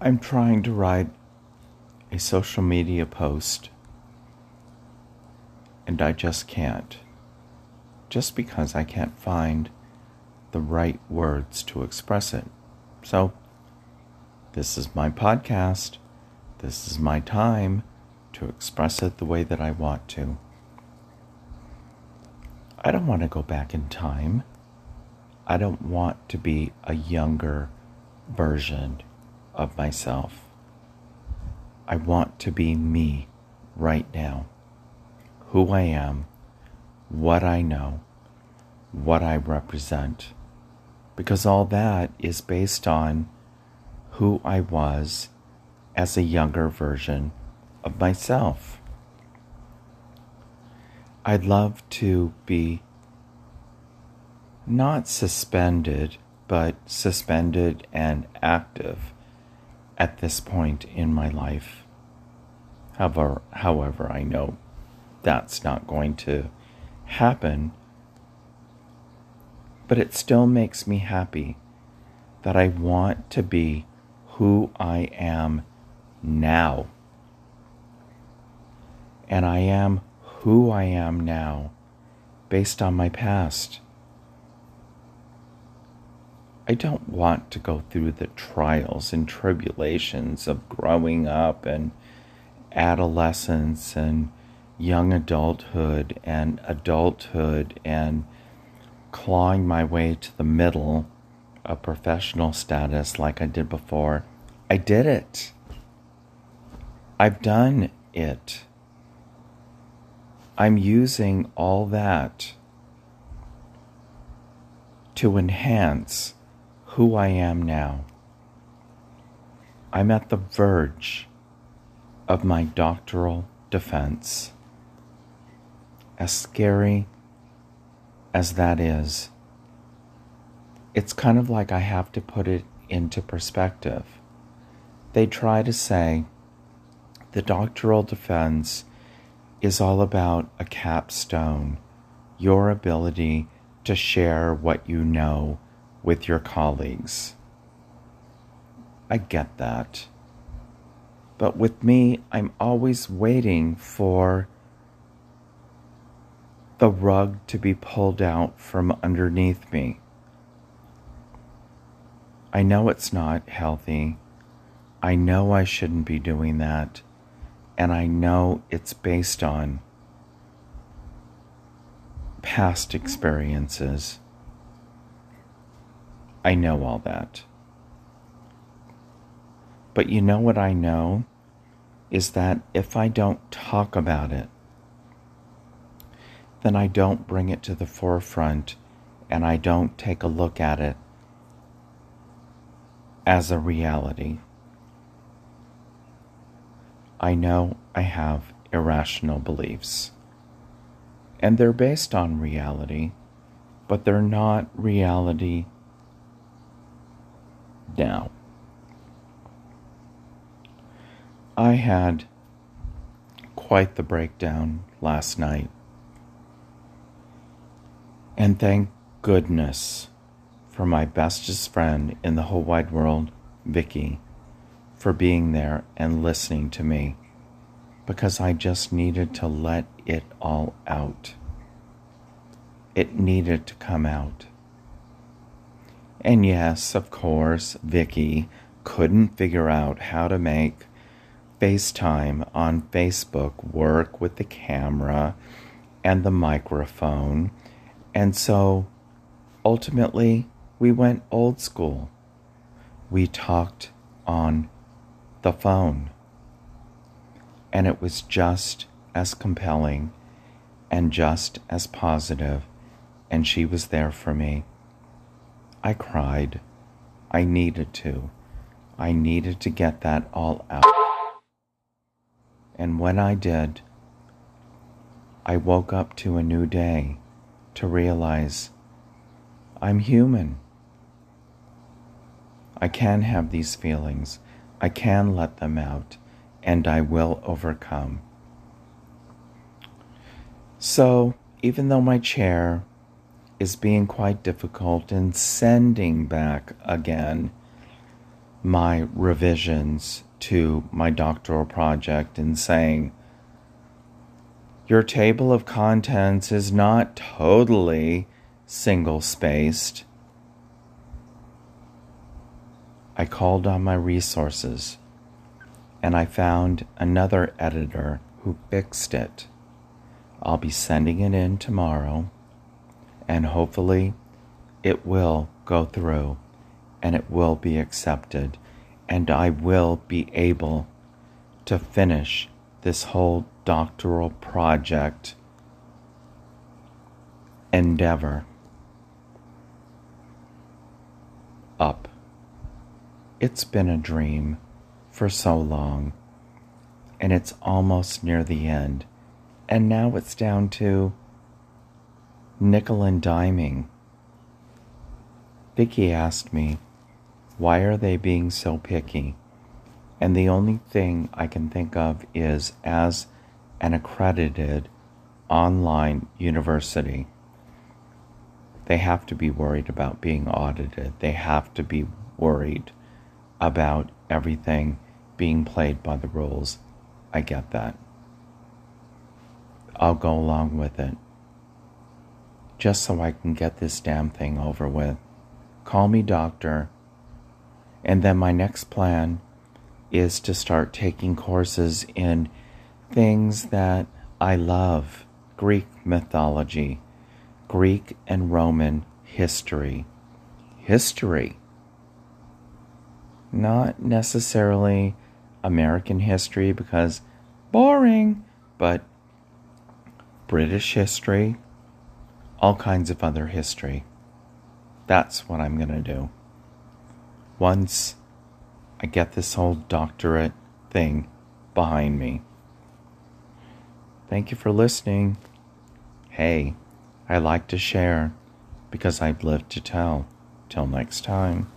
I'm trying to write a social media post and I just can't. Just because I can't find the right words to express it. So, this is my podcast. This is my time to express it the way that I want to. I don't want to go back in time. I don't want to be a younger version of myself. I want to be me right now. Who I am, what I know, what I represent. Because all that is based on who I was as a younger version of myself. I'd love to be not suspended, but suspended and active at this point in my life. However, however, I know that's not going to happen, but it still makes me happy that I want to be who I am now. And I am who I am now based on my past. I don't want to go through the trials and tribulations of growing up and adolescence and young adulthood and adulthood and clawing my way to the middle of professional status like I did before. I did it. I've done it. I'm using all that to enhance who I am now. I'm at the verge of my doctoral defense. As scary as that is, it's kind of like I have to put it into perspective. They try to say the doctoral defense is all about a capstone, your ability to share what you know with your colleagues. I get that. But with me, I'm always waiting for the rug to be pulled out from underneath me. I know it's not healthy. I know I shouldn't be doing that. And I know it's based on past experiences. I know all that. But you know what I know? Is that if I don't talk about it, then I don't bring it to the forefront and I don't take a look at it as a reality. I know I have irrational beliefs. And they're based on reality, but they're not reality now. I had quite the breakdown last night. And thank goodness for my bestest friend in the whole wide world, Vicky, for being there and listening to me because I just needed to let it all out. It needed to come out. And yes, of course, Vicky couldn't figure out how to make FaceTime on Facebook work with the camera and the microphone. And so ultimately, we went old school. We talked on the phone. And it was just as compelling and just as positive, and she was there for me. I cried. I needed to. I needed to get that all out. And when I did, I woke up to a new day to realize I'm human. I can have these feelings. I can let them out, and I will overcome. So, even though my chair is being quite difficult in sending back again my revisions to my doctoral project and saying, Your table of contents is not totally single spaced. I called on my resources and I found another editor who fixed it. I'll be sending it in tomorrow and hopefully it will go through and it will be accepted and I will be able to finish this whole doctoral project endeavor up. It's been a dream for so long, and it's almost near the end, and now it's down to nickel and diming. Vicky asked me, why are they being so picky? And the only thing I can think of is as an accredited online university, they have to be worried about being audited. They have to be worried about everything being played by the rules. I get that. I'll go along with it. Just so I can get this damn thing over with. Call me doctor and then my next plan is to start taking courses in things that I love Greek mythology, Greek and Roman history. History. Not necessarily American history because boring, but British history, all kinds of other history. That's what I'm going to do once I get this whole doctorate thing behind me. Thank you for listening. Hey, I like to share because I've lived to tell. Till next time.